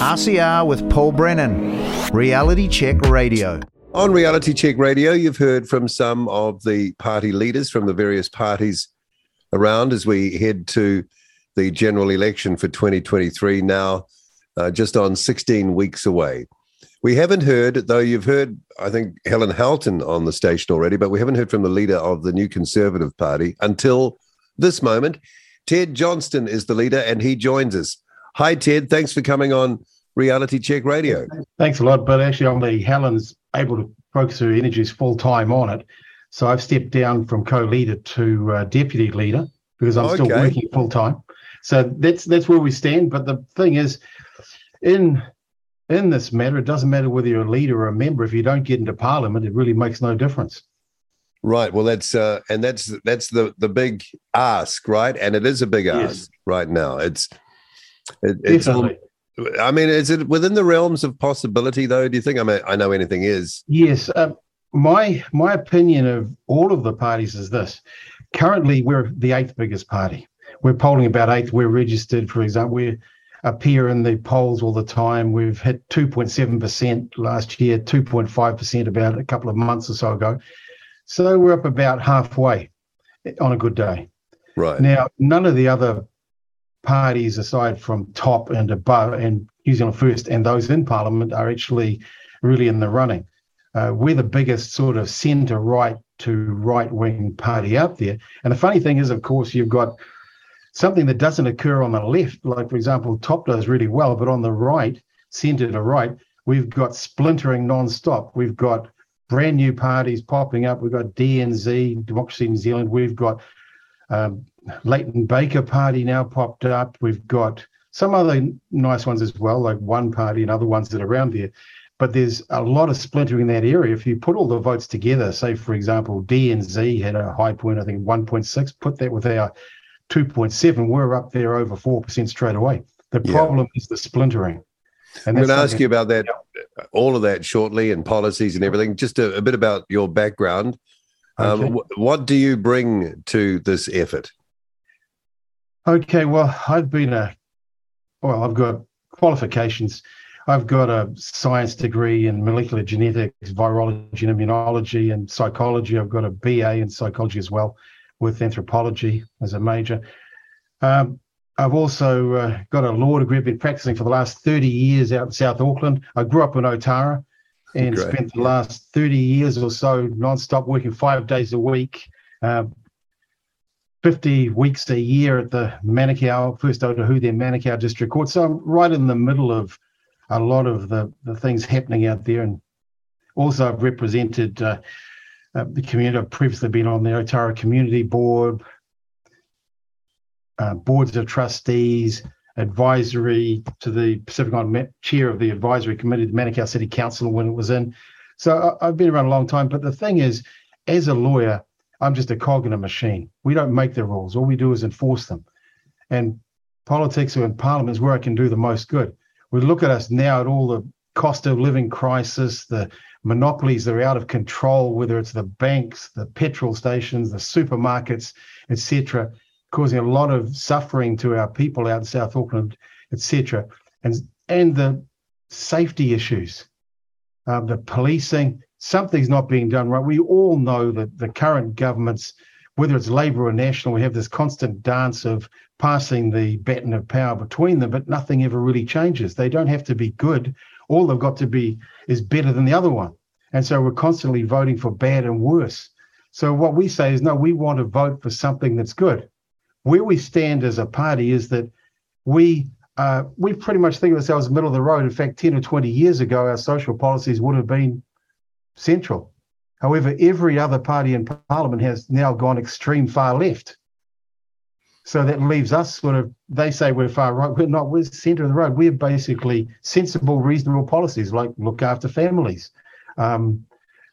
RCR with Paul Brennan, Reality Check Radio. On Reality Check Radio, you've heard from some of the party leaders from the various parties around as we head to the general election for 2023, now uh, just on 16 weeks away. We haven't heard, though you've heard, I think, Helen Houghton on the station already, but we haven't heard from the leader of the new Conservative Party until this moment. Ted Johnston is the leader, and he joins us. Hi, Ted. Thanks for coming on Reality Check Radio. Thanks a lot. But actually, only Helen's able to focus her energies full time on it. So I've stepped down from co-leader to uh, deputy leader because I'm okay. still working full time. So that's that's where we stand. But the thing is, in in this matter, it doesn't matter whether you're a leader or a member. If you don't get into parliament, it really makes no difference. Right. Well, that's uh, and that's that's the the big ask, right? And it is a big ask yes. right now. It's it, it's. Definitely. I mean, is it within the realms of possibility, though? Do you think? I mean, I know anything is. Yes. Um, my my opinion of all of the parties is this: currently, we're the eighth biggest party. We're polling about eighth. We're registered, for example. We appear in the polls all the time. We've hit 2.7% last year, 2.5% about a couple of months or so ago. So we're up about halfway on a good day. Right. Now, none of the other parties, aside from top and above and New Zealand First and those in Parliament, are actually really in the running. Uh, we're the biggest sort of centre right to right wing party out there. And the funny thing is, of course, you've got something that doesn't occur on the left. Like, for example, top does really well, but on the right, centre to right, we've got splintering non-stop. We've got brand new parties popping up. We've got DNZ, Democracy New Zealand. We've got um, Leighton Baker Party now popped up. We've got some other nice ones as well, like One Party and other ones that are around there. But there's a lot of splintering in that area. If you put all the votes together, say, for example, DNZ had a high point, I think 1.6, put that with our 2.7, we're up there over 4% straight away. The problem yeah. is the splintering. And I'm going to ask you about that, all of that shortly, and policies and everything. Just a, a bit about your background. Um, okay. what do you bring to this effort? Okay, well, I've been a, well, I've got qualifications. I've got a science degree in molecular genetics, virology, and immunology, and psychology. I've got a BA in psychology as well, with anthropology as a major. Um, I've also uh, got a law degree. I've been practicing for the last 30 years out in South Auckland. I grew up in Otara and Great. spent the last 30 years or so non-stop working five days a week, uh, 50 weeks a year at the Manukau, first Otahuhu, then Manukau District Court. So I'm right in the middle of a lot of the, the things happening out there. And also I've represented uh, uh, the community. I've previously been on the Otara Community Board, uh, boards of trustees, advisory to the Pacific Island chair of the advisory committee, the Manukau City Council when it was in. So I, I've been around a long time. But the thing is, as a lawyer, I'm just a cog in a machine. We don't make the rules. All we do is enforce them. And politics in parliament is where I can do the most good. We look at us now at all the cost of living crisis, the monopolies that are out of control, whether it's the banks, the petrol stations, the supermarkets, etc causing a lot of suffering to our people out in South Auckland, etc. And and the safety issues, uh, the policing, something's not being done right. We all know that the current governments, whether it's Labour or National, we have this constant dance of passing the baton of power between them, but nothing ever really changes. They don't have to be good. All they've got to be is better than the other one. And so we're constantly voting for bad and worse. So what we say is, no, we want to vote for something that's good where we stand as a party is that we uh, we pretty much think of ourselves middle of the road. In fact, 10 or 20 years ago, our social policies would have been central. However, every other party in parliament has now gone extreme far left. So that leaves us sort of, they say we're far right. We're not, we're centre of the road. We're basically sensible, reasonable policies like look after families, um,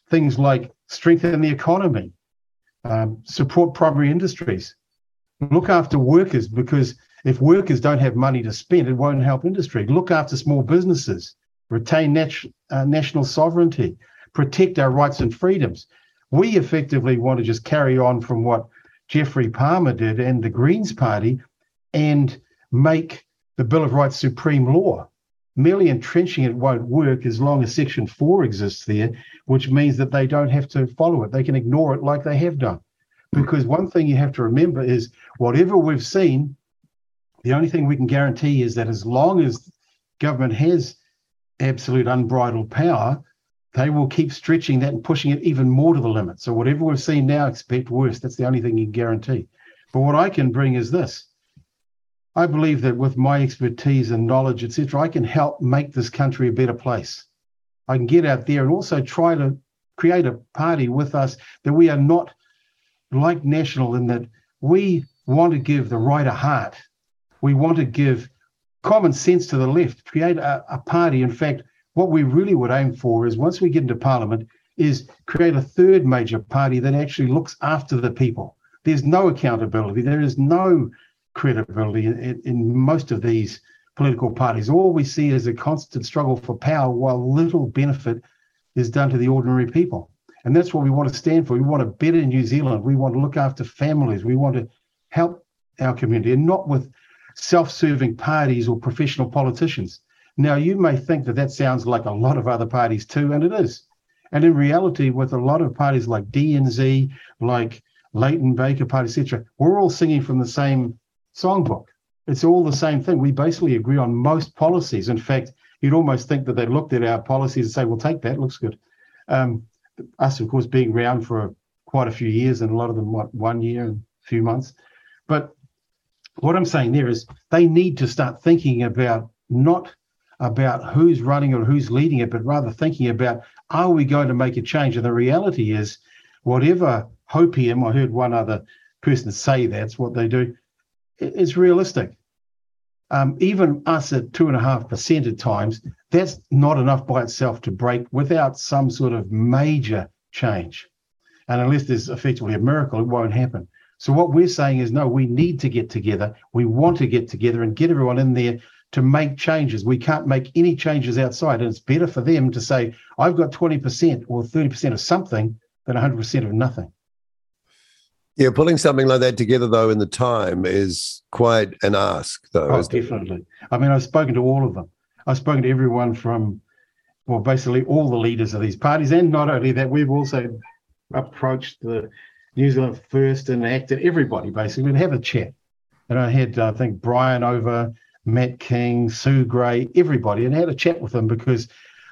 things like strengthen the economy, um, support primary industries, Look after workers because if workers don't have money to spend, it won't help industry. Look after small businesses, retain nat- uh, national sovereignty, protect our rights and freedoms. We effectively want to just carry on from what Geoffrey Palmer did and the Greens Party and make the Bill of Rights supreme law. merely entrenching it won't work as long as Section 4 exists there, which means that they don't have to follow it. They can ignore it like they have done. Because one thing you have to remember is whatever we've seen, the only thing we can guarantee is that as long as government has absolute unbridled power, they will keep stretching that and pushing it even more to the limit. So whatever we've seen now, expect worse. That's the only thing you can guarantee. But what I can bring is this. I believe that with my expertise and knowledge, etc., I can help make this country a better place. I can get out there and also try to create a party with us that we are not like national in that we want to give the right a heart. We want to give common sense to the left, create a, a party. In fact, what we really would aim for is once we get into parliament, is create a third major party that actually looks after the people. There's no accountability. There is no credibility in, in, most of these political parties. All we see is a constant struggle for power while little benefit is done to the ordinary people. And that's what we want to stand for. We want a better New Zealand. We want to look after families. We want to help our community and not with self serving parties or professional politicians. Now, you may think that that sounds like a lot of other parties too, and it is. And in reality, with a lot of parties like DNZ, like Leighton Baker Party, etc., we're all singing from the same songbook. It's all the same thing. We basically agree on most policies. In fact, you'd almost think that they looked at our policies and say, "We'll take that. Looks good." Um, us, of course, being around for quite a few years, and a lot of them what one year and a few months. But what I'm saying there is they need to start thinking about not about who's running or who's leading it, but rather thinking about are we going to make a change? And the reality is, whatever hopium, I heard one other person say that's what they do, it's realistic. Um, even us at two and a half percent at times, that's not enough by itself to break without some sort of major change. And unless there's effectively a miracle, it won't happen. So what we're saying is, no, we need to get together. We want to get together and get everyone in there to make changes. We can't make any changes outside. And it's better for them to say, I've got 20% or 30% of something than 100% of nothing. Yeah, pulling something like that together, though, in the time is quite an ask, though. Oh, definitely. It? I mean, I've spoken to all of them. I've spoken to everyone from, well, basically all the leaders of these parties. And not only that, we've also approached the New Zealand First and acted everybody basically and have a chat. And I had, I think, Brian over, Matt King, Sue Gray, everybody, and had a chat with them because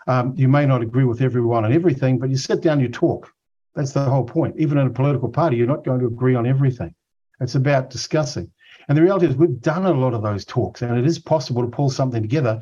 um, you may not agree with everyone and everything, but you sit down, you talk. That's the whole point. Even in a political party, you're not going to agree on everything. It's about discussing. And the reality is, we've done a lot of those talks, and it is possible to pull something together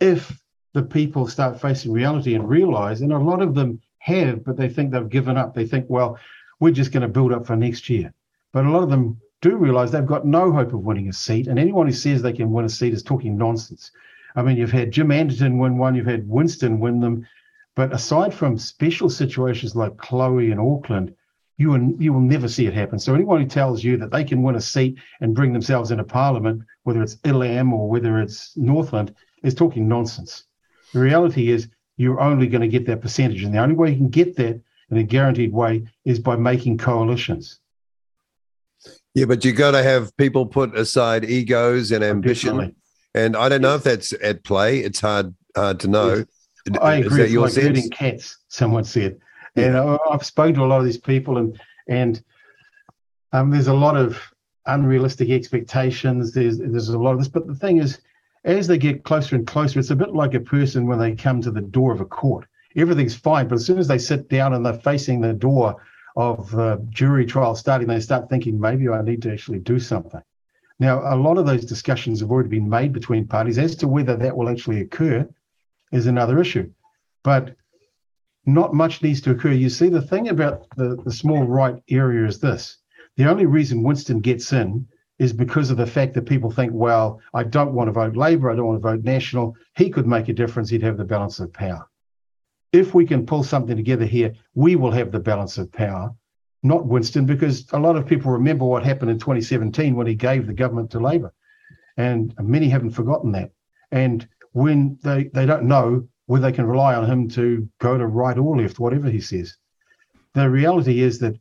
if the people start facing reality and realize, and a lot of them have, but they think they've given up. They think, well, we're just going to build up for next year. But a lot of them do realize they've got no hope of winning a seat. And anyone who says they can win a seat is talking nonsense. I mean, you've had Jim Anderton win one, you've had Winston win them. But aside from special situations like Chloe and Auckland, you will, you will never see it happen. So anyone who tells you that they can win a seat and bring themselves into Parliament, whether it's Ilam or whether it's Northland, is talking nonsense. The reality is you're only going to get that percentage. And the only way you can get that in a guaranteed way is by making coalitions. Yeah, but you got to have people put aside egos and ambition. Definitely. And I don't know if that's at play. It's hard hard to know. Yes. I agree. Is that your like sense? herding cats, someone said. Yeah. And I've spoken to a lot of these people, and and um, there's a lot of unrealistic expectations. There's there's a lot of this, but the thing is, as they get closer and closer, it's a bit like a person when they come to the door of a court everything's fine. But as soon as they sit down and they're facing the door of the jury trial starting, they start thinking, maybe I need to actually do something. Now, a lot of those discussions have already been made between parties. As to whether that will actually occur is another issue. But not much needs to occur. You see, the thing about the, the small right area is this the only reason Winston gets in is because of the fact that people think, well, I don't want to vote Labour, I don't want to vote National. He could make a difference, he'd have the balance of power if we can pull something together here, we will have the balance of power, not Winston, because a lot of people remember what happened in 2017 when he gave the government to Labor. And many haven't forgotten that. And when they, they don't know whether they can rely on him to go to right or left, whatever he says. The reality is that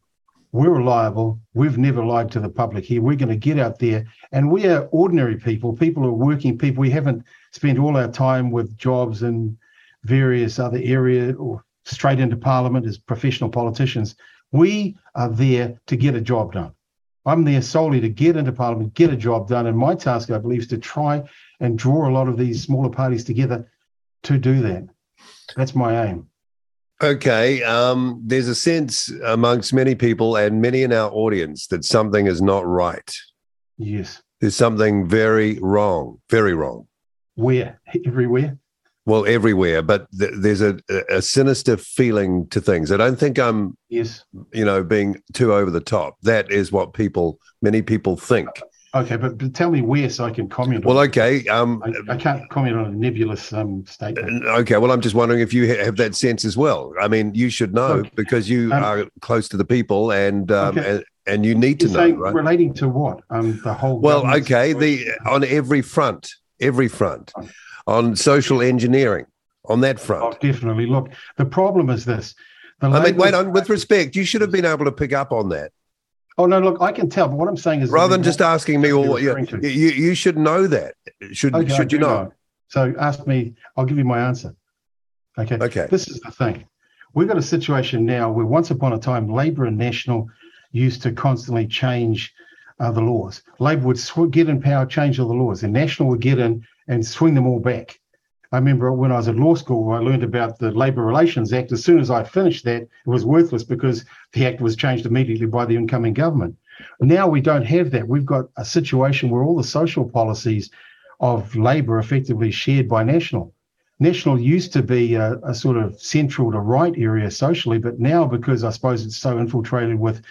we're reliable. We've never lied to the public here. We're going to get out there, and we are ordinary people, people who are working people. We haven't spent all our time with jobs in various other areas or straight into parliament as professional politicians. We are there to get a job done. I'm there solely to get into parliament, get a job done. And my task, I believe, is to try and draw a lot of these smaller parties together to do that. That's my aim. Okay. Um, there's a sense amongst many people and many in our audience that something is not right. Yes. There's something very wrong, very wrong. Where? Everywhere? Well, everywhere, but th- there's a, a sinister feeling to things. I don't think I'm, yes, you know, being too over the top. That is what people, many people think. Okay, but, but tell me where so I can comment. Well, okay. Um, I, I, can't comment on a nebulous um, statement. Okay, well, I'm just wondering if you have that sense as well. I mean, you should know Look, because you um, are close to the people and um, okay. and, and, you need to You're know, right? Relating to what? Um, the whole. Well, okay, the on every front, every front, on social engineering, on that front. Oh, definitely. Look, the problem is this. The I mean, wait on with respect. You should have been able to pick up on that. Oh no, look, I can tell, but what I'm saying is rather than just asking me, well, you, you, you should know that. Should okay, should you not? Know. So ask me. I'll give you my answer. Okay. Okay. This is the thing. We've got a situation now where once upon a time, Labor and National used to constantly change uh, the laws. Labor would sw- get in power, change all the laws, and National would get in and swing them all back. I remember when I was at law school, I learned about the Labour Relations Act. As soon as I finished that, it was worthless because the act was changed immediately by the incoming government. Now we don't have that. We've got a situation where all the social policies of Labour effectively shared by National. National used to be a, a, sort of central to right area socially, but now because I suppose it's so infiltrated with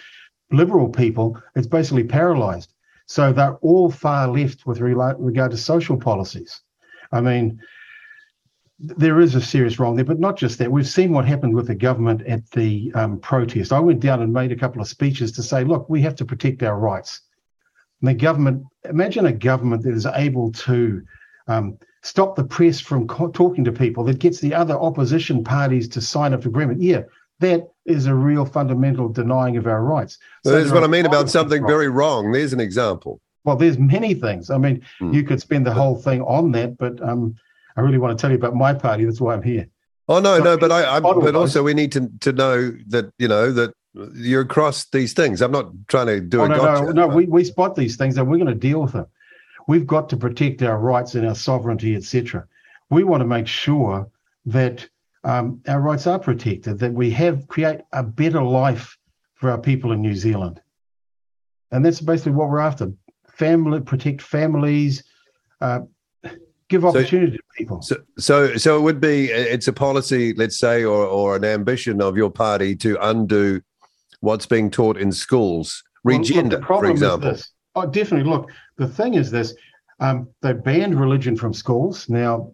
liberal people, it's basically paralysed. So they're all far left with regard to social policies. I mean, there is a serious wrong there, but not just that. We've seen what happened with the government at the um, protest. I went down and made a couple of speeches to say, look, we have to protect our rights. And the government, imagine a government that is able to um, stop the press from co- talking to people, that gets the other opposition parties to sign up to agreement. Yeah, that is a real fundamental denying of our rights. So that's what I mean about something very wrong. There's an example. Well, there's many things. I mean, mm. you could spend the whole thing on that, but um, I really want to tell you about my party. That's why I'm here. Oh no, so no, but I, I but also we need to to know that you know that you're across these things. I'm not trying to do oh, a no, gotcha. No, no, we, we spot these things and we're going to deal with them. We've got to protect our rights and our sovereignty, etc. We want to make sure that um, our rights are protected, that we have create a better life for our people in New Zealand, and that's basically what we're after. Family, protect families, uh, give opportunity so, to people. So, so, so it would be it's a policy, let's say, or or an ambition of your party to undo what's being taught in schools, regender, well, for example. Oh, definitely. Look, the thing is this: um, they banned religion from schools. Now,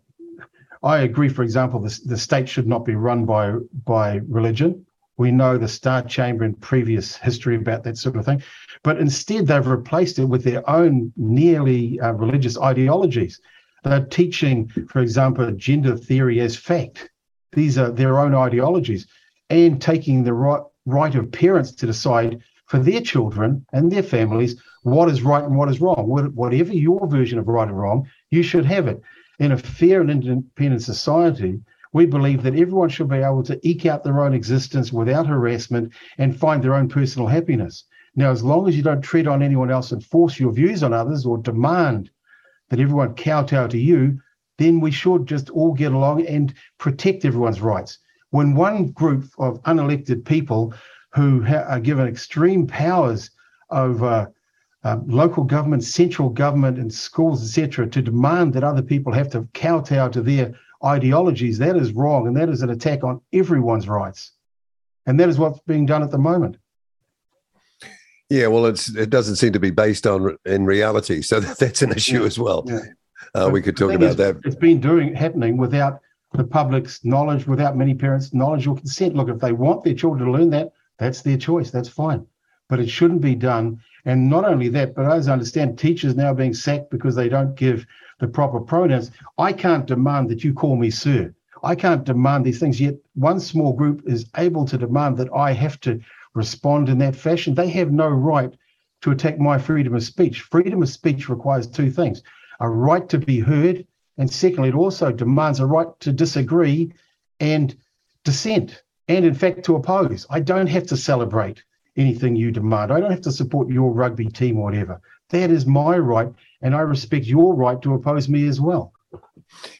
I agree. For example, the, the state should not be run by by religion. We know the Star Chamber in previous history about that sort of thing, but instead they've replaced it with their own nearly uh, religious ideologies. They're teaching, for example, gender theory as fact. These are their own ideologies and taking the right, right of parents to decide for their children and their families what is right and what is wrong. Whatever your version of right and wrong, you should have it. In a fair and independent society, we believe that everyone should be able to eke out their own existence without harassment and find their own personal happiness. Now, as long as you don't tread on anyone else and force your views on others or demand that everyone kowtow to you, then we should just all get along and protect everyone's rights. When one group of unelected people who ha- are given extreme powers over um, local government, central government, and schools, etc., to demand that other people have to kowtow to their ideologies, that is wrong, and that is an attack on everyone's rights. And that is what's being done at the moment. Yeah, well, it's it doesn't seem to be based on in reality, so that's an issue as well. Yeah. Uh, we could talk about is, that. It's been doing happening without the public's knowledge, without many parents' knowledge or consent. Look, if they want their children to learn that, that's their choice. That's fine, but it shouldn't be done. And not only that, but as I understand, teachers now being sacked because they don't give the proper pronouns. I can't demand that you call me sir. I can't demand these things. Yet one small group is able to demand that I have to respond in that fashion. They have no right to attack my freedom of speech. Freedom of speech requires two things a right to be heard And secondly, it also demands a right to disagree and dissent, and in fact, to oppose. I don't have to celebrate anything you demand. I don't have to support your rugby team or whatever. That is my right, and I respect your right to oppose me as well.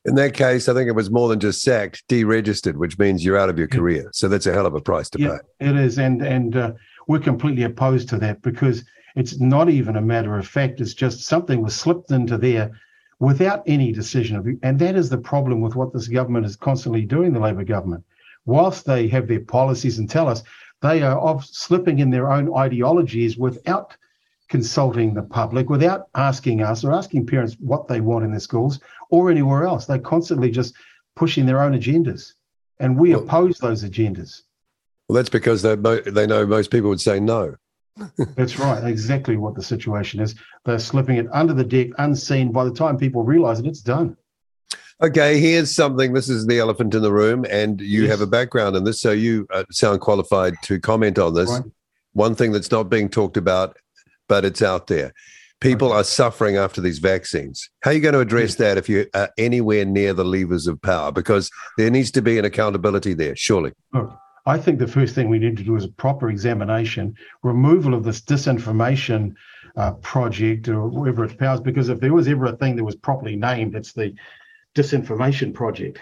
In that case, I think it was more than just sacked, deregistered, which means you're out of your career. So that's a hell of a price to yeah, pay. It is, and and uh, we're completely opposed to that because it's not even a matter of fact. It's just something was slipped into there without any decision of, and that is the problem with what this government is constantly doing. The Labor government, whilst they have their policies and tell us they are off slipping in their own ideologies without consulting the public, without asking us or asking parents what they want in their schools or anywhere else. They're constantly just pushing their own agendas, and we well, oppose those agendas. Well, that's because they they know most people would say no. that's right. Exactly what the situation is. They're slipping it under the deck, unseen. By the time people realise it, it's done. Okay, here's something. This is the elephant in the room, and you yes. have a background in this, so you uh, sound qualified to comment on this. Right. One thing that's not being talked about, but it's out there. People right. are suffering after these vaccines. How are you going to address yes. that if you are anywhere near the levers of power? Because there needs to be an accountability there, surely. Look, I think the first thing we need to do is a proper examination, removal of this disinformation uh, project or whatever its powers. Because if there was ever a thing that was properly named, it's the disinformation project.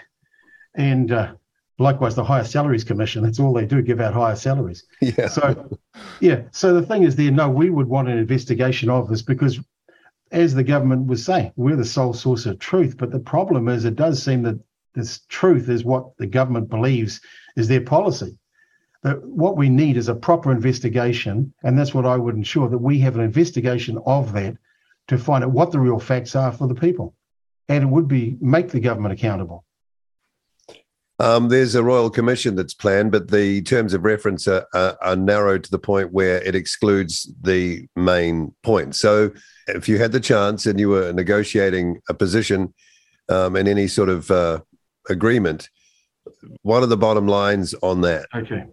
And uh, likewise, the Higher Salaries Commission, that's all they do, give out higher salaries. Yeah. So, yeah. So the thing is, there, no, we would want an investigation of this because, as the government was saying, we're the sole source of truth. But the problem is, it does seem that this truth is what the government believes is their policy. That what we need is a proper investigation, and that's what I would ensure that we have an investigation of that to find out what the real facts are for the people and it would be make the government accountable. Um, there's a royal commission that's planned, but the terms of reference are, are, are, narrowed to the point where it excludes the main point. So, if you had the chance and you were negotiating a position um, in any sort of uh, agreement, what are the bottom lines on that? Okay,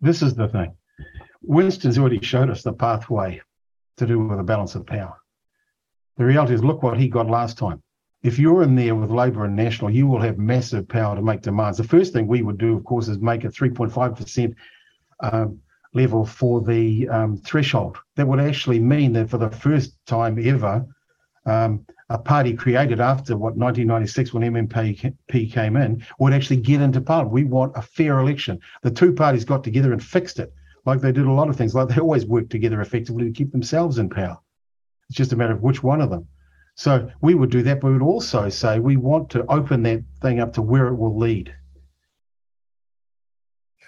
this is the thing. Winston's already showed us the pathway to do with the balance of power. The reality is, look what he got last time if you're in there with Labor and National, you will have massive power to make demands. The first thing we would do, of course, is make a 3.5% um, level for the um, threshold. That would actually mean that for the first time ever, um, a party created after what 1996 when MMP came in would actually get into parliament. We want a fair election. The two parties got together and fixed it, like they did a lot of things. Like they always work together effectively to keep themselves in power. It's just a matter of which one of them. So we would do that, but we would also say we want to open that thing up to where it will lead.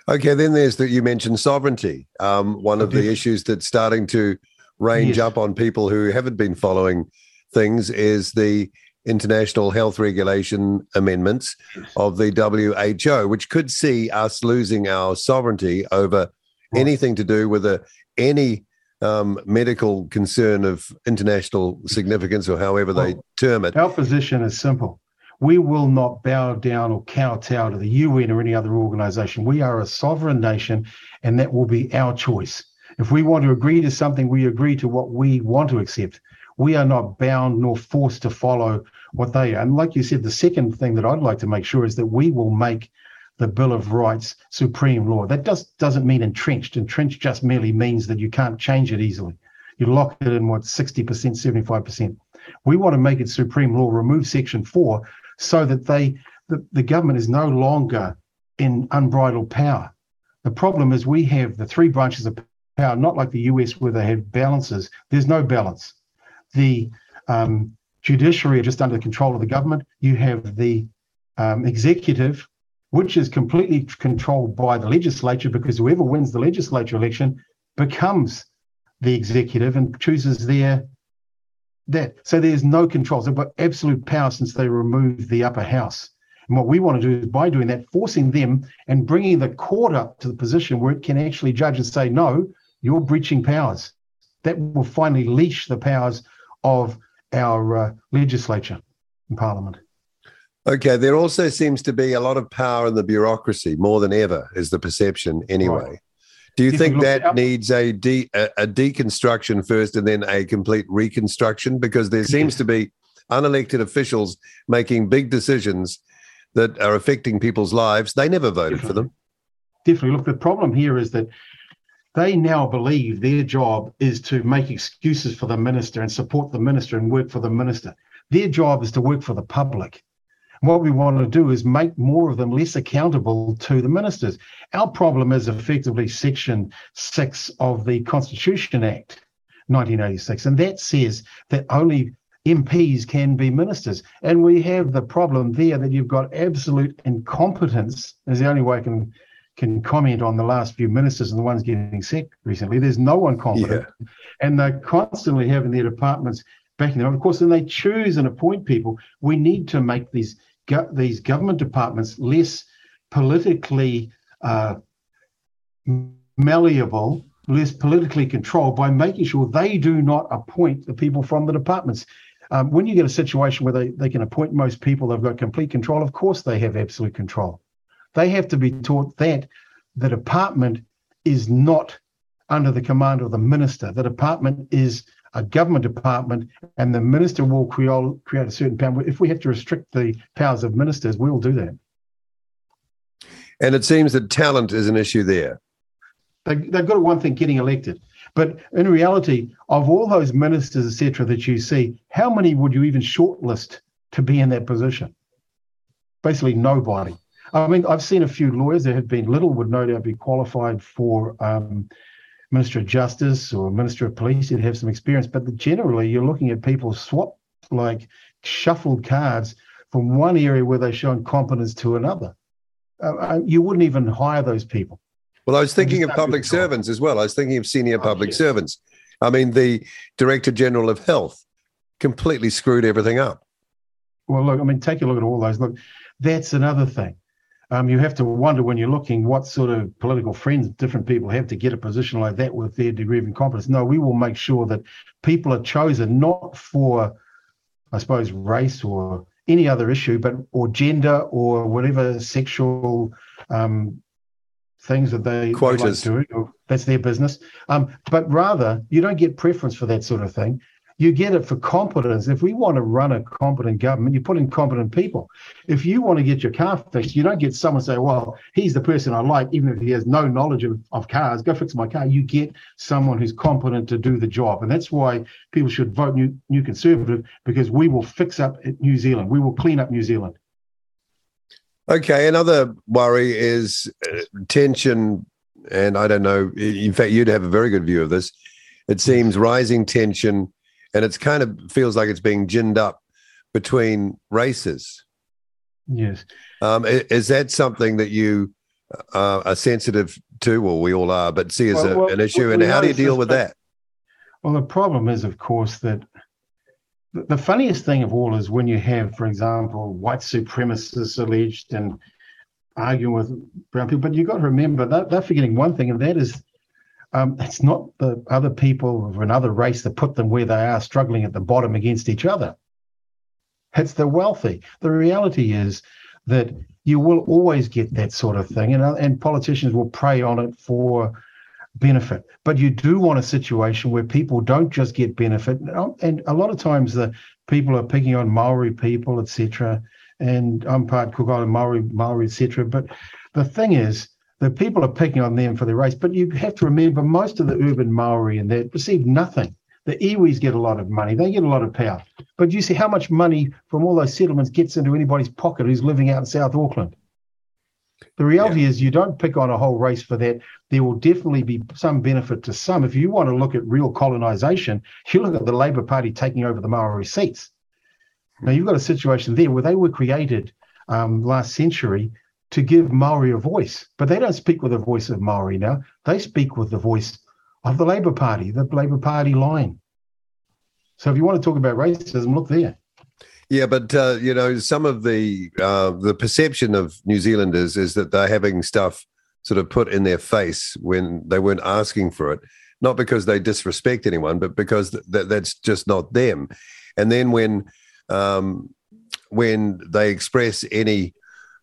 Okay, then there's that you mentioned sovereignty. Um, one of the issues that's starting to range yes. up on people who haven't been following things is the international health regulation amendments yes. of the WHO, which could see us losing our sovereignty over right. anything to do with a, any um, medical concern of international significance, or however well, they term it. Our position is simple. We will not bow down or kowtow to the UN or any other organization. We are a sovereign nation, and that will be our choice. If we want to agree to something, we agree to what we want to accept. We are not bound nor forced to follow what they are. And like you said, the second thing that I'd like to make sure is that we will make the Bill of Rights supreme law. That just doesn't mean entrenched. Entrenched just merely means that you can't change it easily. You lock it in what 60%, 75%. We want to make it supreme law, remove section four so that they the, the government is no longer in unbridled power. The problem is we have the three branches of power, not like the US where they have balances. There's no balance. The um, judiciary are just under the control of the government. You have the um, executive, which is completely controlled by the legislature because whoever wins the legislature election becomes the executive and chooses their that. So there's no control. They've got absolute power since they removed the upper house. And what we want to do is by doing that, forcing them and bringing the court up to the position where it can actually judge and say, no, you're breaching powers. That will finally leash the powers of our uh, legislature and parliament. Okay, there also seems to be a lot of power in the bureaucracy, more than ever, is the perception anyway. Right. Do you, you think that needs a, de- a, a, deconstruction first and then a complete reconstruction? Because there seems to be unelected officials making big decisions that are affecting people's lives. They never voted Definitely. for them. Definitely. Look, the problem here is that they now believe their job is to make excuses for the minister and support the minister and work for the minister. Their job is to work for the public. What we want to do is make more of them less accountable to the ministers. Our problem is effectively Section 6 of the Constitution Act, 1986, and that says that only MPs can be ministers. And we have the problem there that you've got absolute incompetence, is the only way I can can comment on the last few ministers and the ones getting sacked recently. There's no one competent. Yeah. And they're constantly having their departments backing them. Of course, when they choose and appoint people, we need to make these go- these government departments less politically uh, malleable, less politically controlled by making sure they do not appoint the people from the departments. Um, when you get a situation where they, they can appoint most people, they've got complete control. Of course, they have absolute control. They have to be taught that the department is not under the command of the minister. The department is a government department, and the minister will create, create a certain power. If we have to restrict the powers of ministers, we will do that. And it seems that talent is an issue there. They, they've got one thing getting elected. But in reality, of all those ministers, etc., that you see, how many would you even shortlist to be in that position? Basically, nobody. I mean, I've seen a few lawyers that have been little would no doubt be qualified for um, Minister of Justice or Minister of Police. You'd have some experience, but generally, you're looking at people swap like shuffled cards from one area where they've shown competence to another. Uh, you wouldn't even hire those people. Well, I was thinking of public do the job. servants as well. I was thinking of senior Oh, public yes. servants. I mean, the Director General of Health completely screwed everything up. Well, look, I mean, take a look at all those. Look, that's another thing. Um, you have to wonder when you're looking what sort of political friends different people have to get a position like that with their degree of incompetence. No, we will make sure that people are chosen not for, I suppose, race or any other issue, but or gender or whatever sexual um, things that they, they like Quotas. doing. Or that's their business. Um, but rather, you don't get preference for that sort of thing. You get it for competence. If we want to run a competent government, you put in competent people. If you want to get your car fixed, you don't get someone say, "Well, he's the person I like," even if he has no knowledge of, of cars. Go fix my car. You get someone who's competent to do the job, and that's why people should vote New, New Conservative because we will fix up New Zealand. We will clean up New Zealand. Okay, another worry is uh, tension, and I don't know. In fact, you'd have a very good view of this. It seems rising tension, and it's kind of feels like it's being ginned up between races. Yes. Um, i- is that something that you uh, are sensitive to, or we all are, but see as Well, a, well, an issue? And how do you deal with that? Well, the problem is, of course, that the the funniest thing of all is when you have, for example, white supremacists alleged and arguing with brown people. But you've got to remember that they're forgetting one thing, and that is um, it's not the other people of another race that put them where they are, struggling at the bottom against each other. It's the wealthy. The reality is that you will always get that sort of thing, and, uh, and politicians will prey on it for benefit. But you do want a situation where people don't just get benefit, and a lot of times the people are picking on Maori people, etc. And I'm part Cook Island Maori, Maori, etc. But the thing is, the people are picking on them for their race. But you have to remember, most of the urban Maori and that receive nothing. The iwis get a lot of money; they get a lot of power. But you see how much money from all those settlements gets into anybody's pocket who's living out in South Auckland. The reality is, you don't pick on a whole race for that. There will definitely be some benefit to some. If you want to look at real colonisation, you look at the Labour Party taking over the Maori seats. Now, you've got a situation there where they were created um, last century to give Maori a voice, but they don't speak with the voice of Maori now. They speak with the voice of the Labour Party, the Labour Party line. So if you want to talk about racism, look there. Yeah, but uh, you know, some of the uh, the perception of New Zealanders is that they're having stuff sort of put in their face when they weren't asking for it, not because they disrespect anyone, but because th- that that's just not them. And then when um, when they express any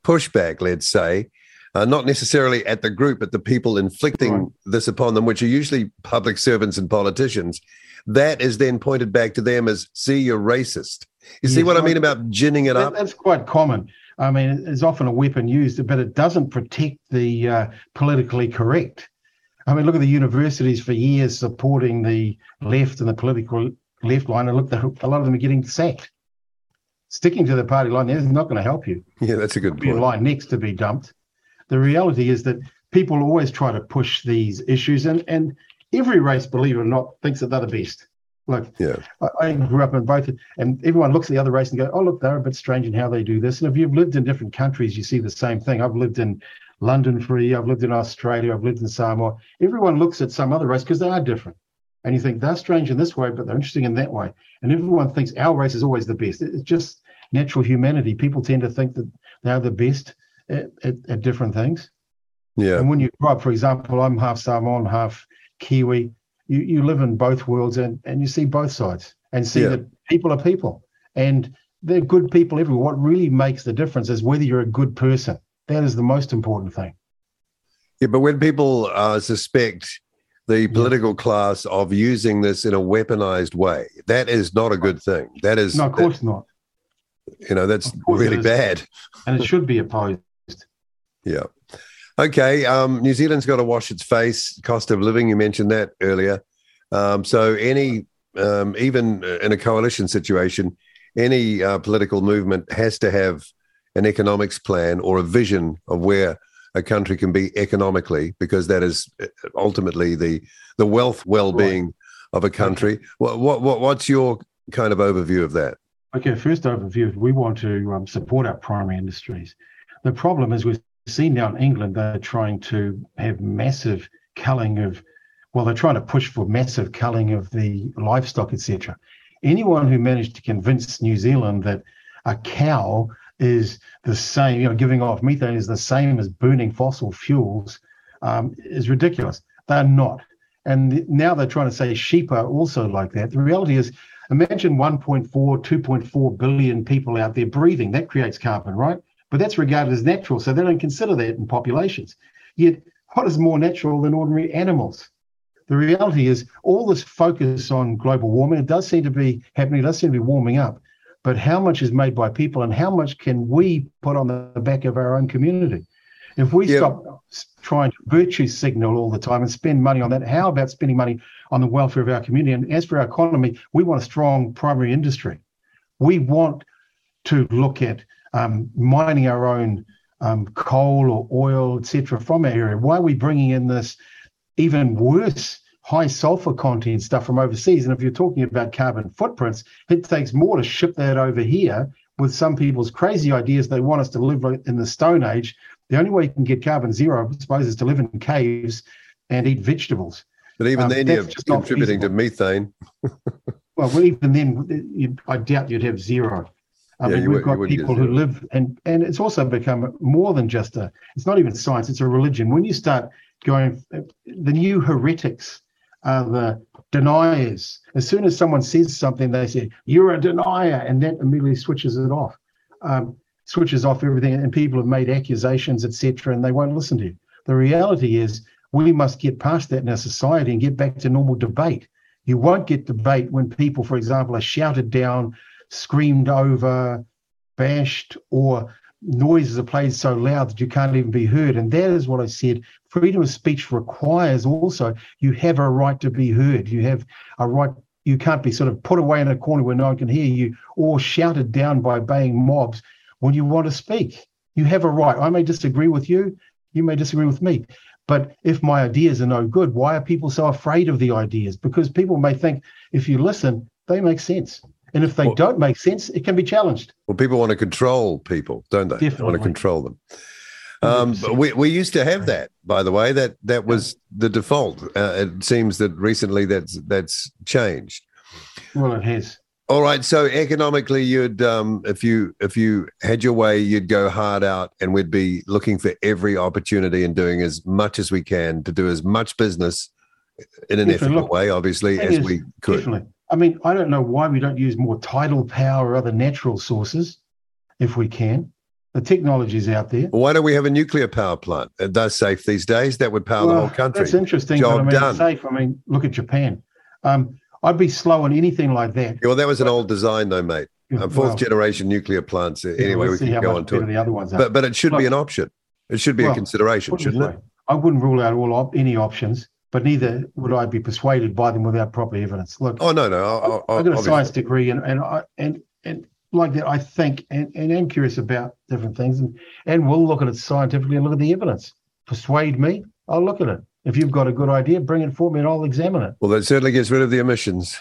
pushback, let's say, uh, not necessarily at the group, but the people inflicting right. this upon them, which are usually public servants and politicians, that is then pointed back to them as, see, you're racist. You yes, see what I mean about ginning it up? That's quite common. I mean, it's often a weapon used, but it doesn't protect the uh, politically correct. I mean, look at the universities for years supporting the left and the political left line, and look, a lot of them are getting sacked. Sticking to the party line is not going to help you. Yeah, that's a good point. line next to be dumped. The reality is that people always try to push these issues, and and every race, believe it or not, thinks that they're the best. Like, yeah, I, I, grew up in both, and everyone looks at the other race and go, "Oh, look, they're a bit strange in how they do this." And if you've lived in different countries, you see the same thing. I've lived in London for a year. I've lived in Australia. I've lived in Samoa. Everyone looks at some other race because they are different, and you think they're strange in this way, but they're interesting in that way. And everyone thinks our race is always the best. It's just natural humanity. People tend to think that they're the best at, at, at different things. Yeah. And when you grow up, for example, I'm half Samoan, half Kiwi you, you live in both worlds and, and you see both sides and see yeah. that people are people and they're good people everywhere. What really makes the difference is whether you're a good person. That is the most important thing. Yeah, but when people uh, suspect the political yeah. class of using this in a weaponized way, that is not a good thing. That is no, of course that, not. You know, that's really bad, and it should be opposed. yeah. Okay, um, New Zealand's got to wash its face. Cost of living, you mentioned that earlier. Um, so, any, um, even in a coalition situation, any uh, political movement has to have an economics plan or a vision of where a country can be economically, because that is uh, ultimately the the wealth well-being right. of a country. What, what, what what's your kind of overview of that? Okay, first overview, we want to um, support our primary industries. The problem is we've seen now in England, they're trying to have massive culling of, well, they're trying to push for massive culling of the livestock, etc. Anyone who managed to convince New Zealand that a cow is the same, you know, giving off methane is the same as burning fossil fuels um, is ridiculous. They're not. And now they're trying to say sheep are also like that. The reality is, imagine 1.4, 2.4 billion people out there breathing. That creates carbon, right? but that's regarded as natural. So they don't consider that in populations. Yet, what is more natural than ordinary animals? The reality is, all this focus on global warming, it does seem to be happening, it does seem to be warming up. But how much is made by people and how much can we put on the back of our own community? If we yeah. stop trying to virtue signal all the time and spend money on that, how about spending money on the welfare of our community? And as for our economy, we want a strong primary industry. We want to look at um, mining our own um, coal or oil, etc., from our area? Why are we bringing in this even worse high sulfur content stuff from overseas? And if you're talking about carbon footprints, it takes more to ship that over here with some people's crazy ideas. They want us to live in the Stone Age. The only way you can get carbon zero, I suppose, is to live in caves and eat vegetables. But even um, then, you're just contributing to methane. well, well, even then, you, I doubt you'd have zero. I yeah, mean, we've got people who live, and and it's also become more than just a. It's not even science; it's a religion. When you start going, the new heretics are the deniers. As soon as someone says something, they say you're a denier, and that immediately switches it off, um, switches off everything. And people have made accusations, etc., and they won't listen to you. The reality is, we must get past that in our society and get back to normal debate. You won't get debate when people, for example, are shouted down screamed over, bashed, or noises are played so loud that you can't even be heard. And that is what I said. Freedom of speech requires also you have a right to be heard. You have a right. You can't be sort of put away in a corner where no one can hear you or shouted down by baying mobs when you want to speak. You have a right. I may disagree with you. You may disagree with me. But if my ideas are no good, why are people so afraid of the ideas? Because people may think if you listen, they make sense. And if they well, don't make sense, it can be challenged. Well, people want to control people, don't they? Definitely. They want to control them. Um, we, we used to have that, by the way. That that was the default. Uh, it seems that recently that's that's changed. Well, it has. All right. So economically, you'd um, if you if you had your way, you'd go hard out, and we'd be looking for every opportunity and doing as much as we can to do as much business in an ethical way, obviously, as is, we could. Definitely. I mean, I don't know why we don't use more tidal power or other natural sources if we can. The technology's out there. Why don't we have a nuclear power plant? It does safe these days. That would power well, the whole country. That's interesting. Job I mean, done. safe. I mean, look at Japan. Um, I'd be slow on anything like that. Yeah, well, that was an old design, though, mate. Um, fourth well, generation nuclear plants. Yeah, anyway, we can go on to it. The other ones but but it should be an option. It should be a consideration, shouldn't it? I wouldn't rule out all op- any options, but neither would I be persuaded by them without proper evidence. Look, oh no, no, I, have got a science degree, and and I, and and like that, I think and, and am curious about different things, and and we'll look at it scientifically and look at the evidence. Persuade me, I'll look at it. If you've got a good idea, bring it for me, and I'll examine it. Well, that certainly gets rid of the emissions.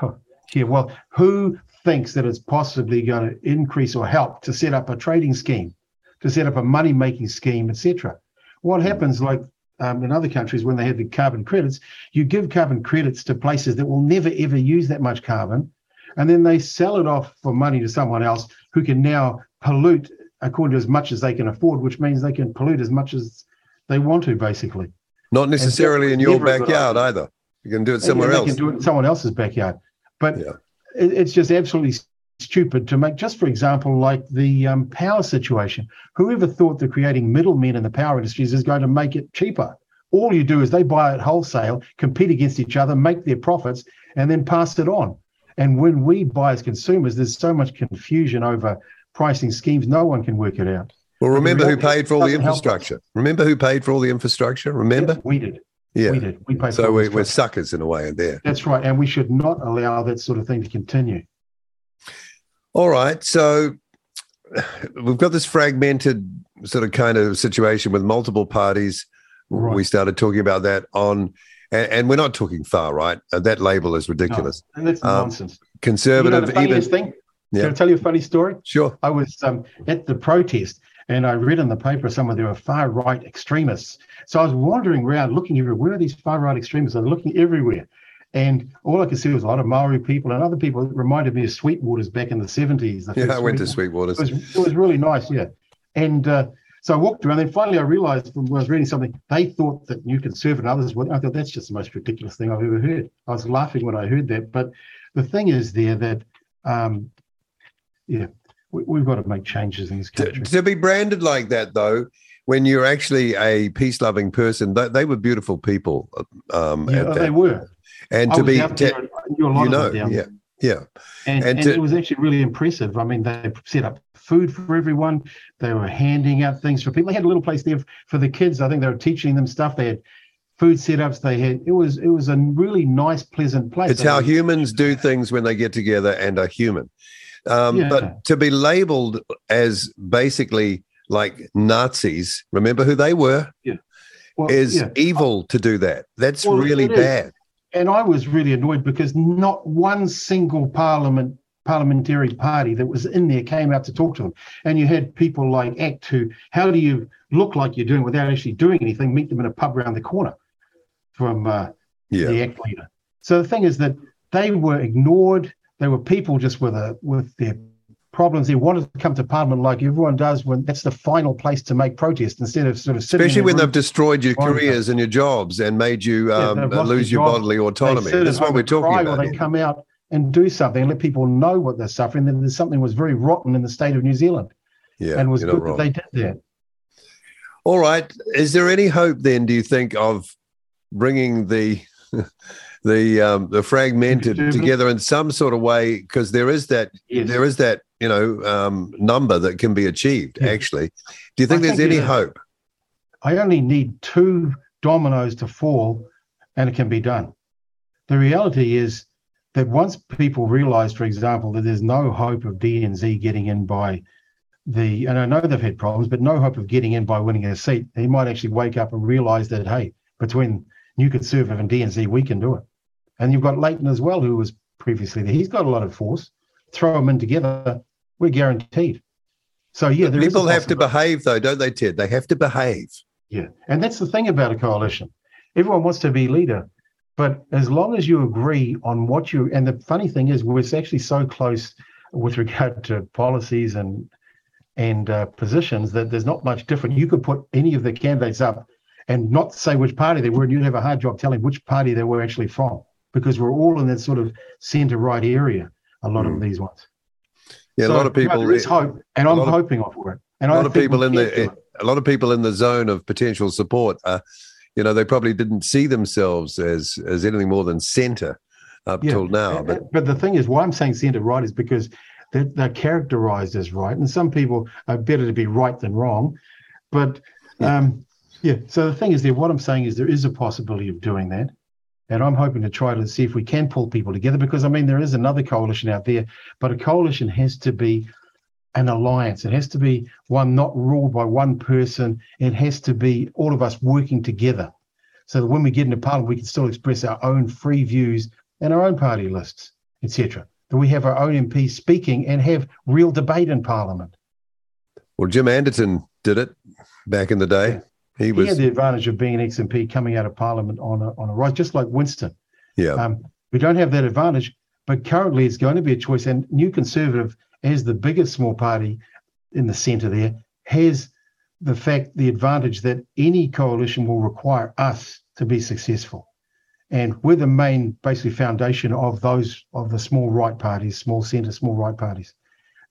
Oh, yeah. Well, who thinks that it's possibly going to increase or help to set up a trading scheme, to set up a money making scheme, etc. What hmm. happens, like um, in other countries, when they have the carbon credits, you give carbon credits to places that will never ever use that much carbon, and then they sell it off for money to someone else who can now pollute according to as much as they can afford, which means they can pollute as much as they want to, basically. Not necessarily in your backyard either. You can do it somewhere else. You can do it in someone else's backyard. But yeah. it, it's just absolutely stupid to make, just for example, like the um, power situation. Whoever thought that creating middlemen in the power industries is going to make it cheaper? All you do is they buy it wholesale, compete against each other, make their profits, and then pass it on. And when we buy as consumers, there's so much confusion over pricing schemes, no one can work it out. Well, remember who paid for all the infrastructure. Remember who paid for all the infrastructure. Remember, yeah, we did. Yeah, we did. We paid. So we, we're suckers in a way in there. That's right, and we should not allow that sort of thing to continue. All right, so we've got this fragmented sort of kind of situation with multiple parties. Right. We started talking about that on, and, and, we're not talking far right. Uh, that label is ridiculous. No, and that's um, nonsense. Conservative, you know even. Thing? Yeah. Can I tell you a funny story? Sure. I was um, at the protest and I read in the paper somewhere there were far right extremists. So I was wandering around looking everywhere. Where are these far right extremists? I was looking everywhere. And all I could see was a lot of Maori people and other people. It reminded me of Sweetwaters back in the 70s. The yeah, I went to Sweetwaters. It was, it was really nice, yeah. And uh, so I walked around. Then finally, I realized when I was reading something, they thought that New Conservative and others would. I thought that's just the most ridiculous thing I've ever heard. I was laughing when I heard that. But the thing is there that, um, yeah, we, have got to make changes in this country. To, to, be branded like that, though, when you're actually a peace loving person, they, they, were beautiful people. Um, yeah, they were. And I to be, to, you know, yeah. Yeah. And, and, and to, it was actually really impressive. I mean, they set up food for everyone. They were handing out things for people. They had a little place there for the kids. I think they were teaching them stuff. They had food setups. They had it was it was a really nice, pleasant place. It's how humans do things when they get together and are human. Um, yeah. But to be labeled as basically like Nazis, remember who they were? Yeah. Well, is yeah. evil to do that. That's well, really bad. And I was really annoyed because not one single parliament parliamentary party that was in there came out to talk to them. And you had people like ACT who, how do you look like you're doing without actually doing anything? Meet them in a pub around the corner from uh, yeah. the ACT leader. So the thing is that they were ignored. They were people just with a with their problems. They wanted to come to Parliament like everyone does when that's the final place to make protest instead of sort of especially when they've destroyed your careers and your jobs and made you um, yeah, lose your, your bodily autonomy. That's what we're talking about. They come out and do something and let people know what they're suffering. Then there's something was very rotten in the state of New Zealand. Yeah, and it was good that they did that. All right. Is there any hope then? Do you think of bringing the the um, the fragmented together in some sort of way because there is that yes. there is that you know um, number that can be achieved yeah. actually do you think I there's think any hope i only need two dominoes to fall and it can be done the reality is that once people realize for example that there's no hope of dnz getting in by the and i know they've had problems but no hope of getting in by winning a seat they might actually wake up and realize that hey between new conservative and dnz we can do it and you've got Leighton as well, who was previously there. He's got a lot of force. Throw them in together, we're guaranteed. So yeah, people have to behave, though, don't they, Ted? They have to behave. Yeah, and that's the thing about a coalition. Everyone wants to be leader, but as long as you agree on what you and the funny thing is, we're actually so close with regard to policies and and uh, positions that there's not much different. You could put any of the candidates up and not say which party they were, and you'd have a hard job telling which party they were actually from because we're all in that sort of centre right area, a lot mm. of these ones. Yeah, so, a lot of people. there is hope, and I'm hoping of, for it. And a lot of people in the a lot of people in the zone of potential support. Uh, you know, they probably didn't see themselves as as anything more than centre up yeah. till now. But but the thing is, why I'm saying centre right is because they're, they're, characterized as right, and some people are better to be right than wrong. But um, yeah, so the thing is, there. What I'm saying is, there is a possibility of doing that. And I'm hoping to try to see if we can pull people together because I mean there is another coalition out there, but a coalition has to be an alliance. It has to be one not ruled by one person. It has to be all of us working together so that when we get into parliament, we can still express our own free views and our own party lists, etc. That we have our own MPs speaking and have real debate in parliament. Well, Jim Anderton did it back in the day. He, was... he had the advantage of being an ex-MP coming out of parliament on a, on a right, just like Winston. Yeah. Um, we don't have that advantage, but currently it's going to be a choice. And New Conservative as the biggest small party in the centre there, has the fact, the advantage that any coalition will require us to be successful. And we're the main, basically, foundation of those of the small right parties, small centre, small right parties.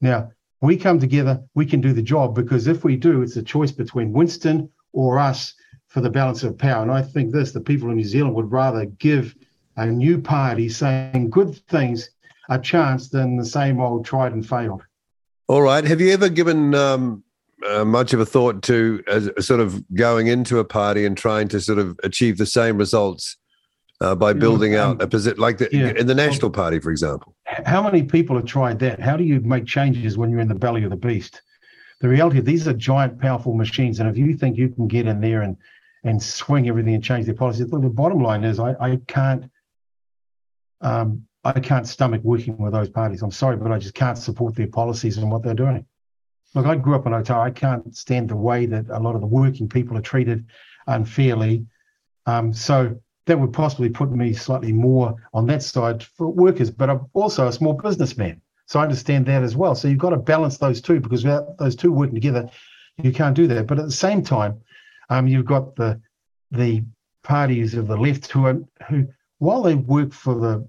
Now, we come together, we can do the job because if we do, it's a choice between Winston or us for the balance of power. And I think this, the people of New Zealand would rather give a new party saying good things a chance than the same old tried and failed. All right. Have you ever given um, uh, much of a thought to uh, sort of going into a party and trying to sort of achieve the same results uh, by building um, out a position like the, yeah. in the National Party, for example? How many people have tried that? How do you make changes when you're in the belly of the beast? The reality of these are giant, powerful machines, and if you think you can get in there and and swing everything and change their policies, the bottom line is I, I can't um, I can't stomach working with those parties. I'm sorry, but I just can't support their policies and what they're doing. Look, I grew up in Otago. I can't stand the way that a lot of the working people are treated unfairly. Um, so that would possibly put me slightly more on that side for workers, but I'm also a small businessman. So I understand that as well. So you've got to balance those two because without those two working together, you can't do that. But at the same time, um, you've got the the parties of the left who are who, while they work for the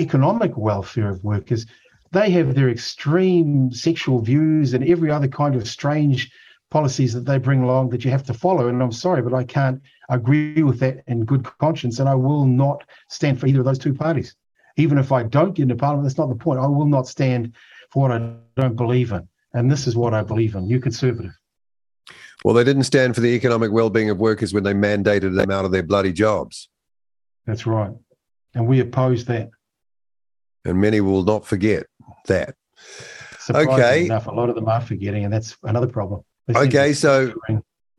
economic welfare of workers, they have their extreme sexual views and every other kind of strange policies that they bring along that you have to follow. And I'm sorry, but I can't agree with that in good conscience. And I will not stand for either of those two parties. Even if I don't get into parliament, that's not the point. I will not stand for what I don't believe in. And this is what I believe in, New Conservative. Well, they didn't stand for the economic well-being of workers when they mandated them out of their bloody jobs. That's right. And we oppose that and many will not forget that. okay, enough, a lot of them are forgetting, and that's another problem. Okay, so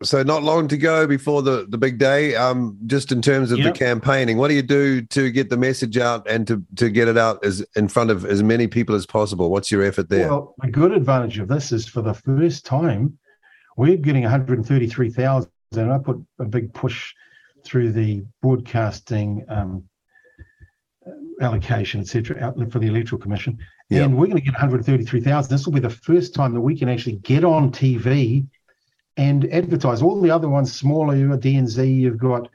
so not long to go before the the big day. Um, just in terms of yep. the campaigning, what do you do to get the message out and to to get it out as in front of as many people as possible? What's your effort there? Well, a good advantage of this is for the first time, we're getting 133,000, and I put a big push through the broadcasting um, allocation, etc., for the electoral commission, yep. and we're going to get 133,000. This will be the first time that we can actually get on TV and advertise. All the other ones, smaller, you've got DNZ, you've got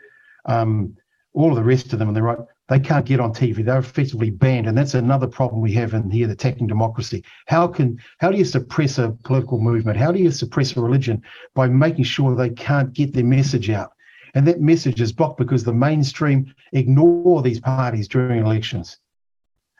um, all of the rest of them, and they're right. They can't get on TV. They're effectively banned, and that's another problem we have in here: attacking democracy. How can how do you suppress a political movement? How do you suppress a religion by making sure they can't get their message out? And that message is blocked because the mainstream ignore these parties during elections.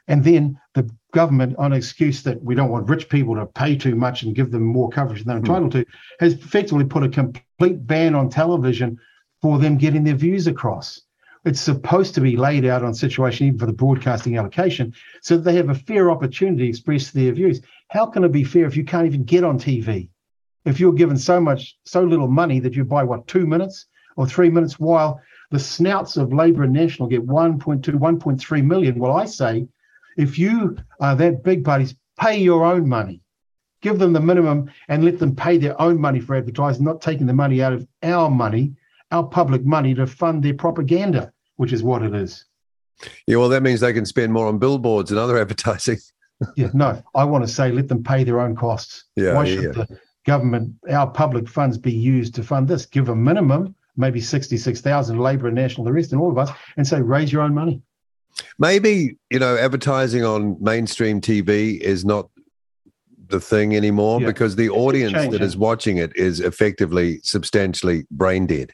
And then the government, on an excuse that we don't want rich people to pay too much and give them more coverage than they're entitled mm. to, has effectively put a complete ban on television for them getting their views across. It's supposed to be laid out on situation, even for the broadcasting allocation, so that they have a fair opportunity to express their views. How can it be fair if you can't even get on TV? If you're given so much, so little money that you buy what two minutes, or three minutes, while the snouts of Labour and National get 1.2, 1.3 million. Well, I say if you are that big parties, pay your own money. Give them the minimum and let them pay their own money for advertising, not taking the money out of our money, our public money to fund their propaganda, which is what it is. Yeah, well, that means they can spend more on billboards and other advertising. yeah, no, I want to say let them pay their own costs. Yeah, Why should yeah. the government, our public funds be used to fund this? Give a minimum maybe 66,000 Labour and National, the rest, and all of us, and say, raise your own money. Maybe, you know, advertising on mainstream TV is not the thing anymore Yeah. because the audience that is watching it is effectively substantially brain dead.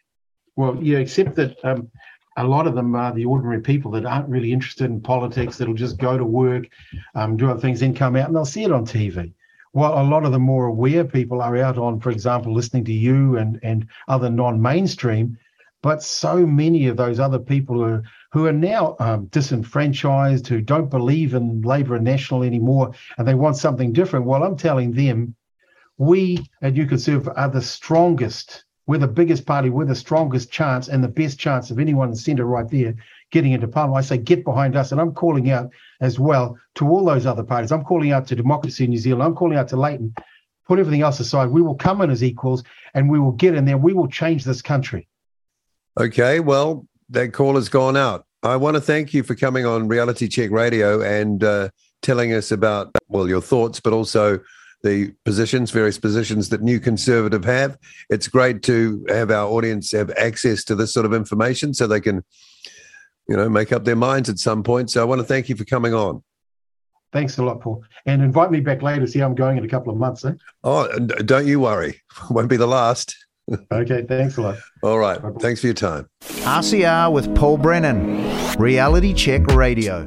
Well, yeah, except that um, a lot of them are the ordinary people that aren't really interested in politics, that'll just go to work, um, do other things, then come out and they'll see it on TV. While a lot of the more aware people are out on, for example, listening to you and, and other non mainstream. But so many of those other people are, who are now um, disenfranchised, who don't believe in Labour and National anymore, and they want something different. Well, I'm telling them, we at New Conservative are the strongest we're the biggest party, we're the strongest chance and the best chance of anyone in the centre right there getting into parliament. I say get behind us, and I'm calling out as well to all those other parties. I'm calling out to Democracy in New Zealand. I'm calling out to Leighton. Put everything else aside. We will come in as equals, and we will get in there. We will change this country. Okay, well, that call has gone out. I want to thank you for coming on Reality Check Radio and uh, telling us about, well, your thoughts, but also the positions, various positions that New Conservative have. It's great to have our audience have access to this sort of information so they can, you know, make up their minds at some point. So I want to thank you for coming on. Thanks a lot, Paul. And invite me back later to see how I'm going in a couple of months. Eh? Oh, don't you worry. Won't be the last. Okay, thanks a lot. All right. Thanks for your time. RCR with Paul Brennan. Reality Check Radio.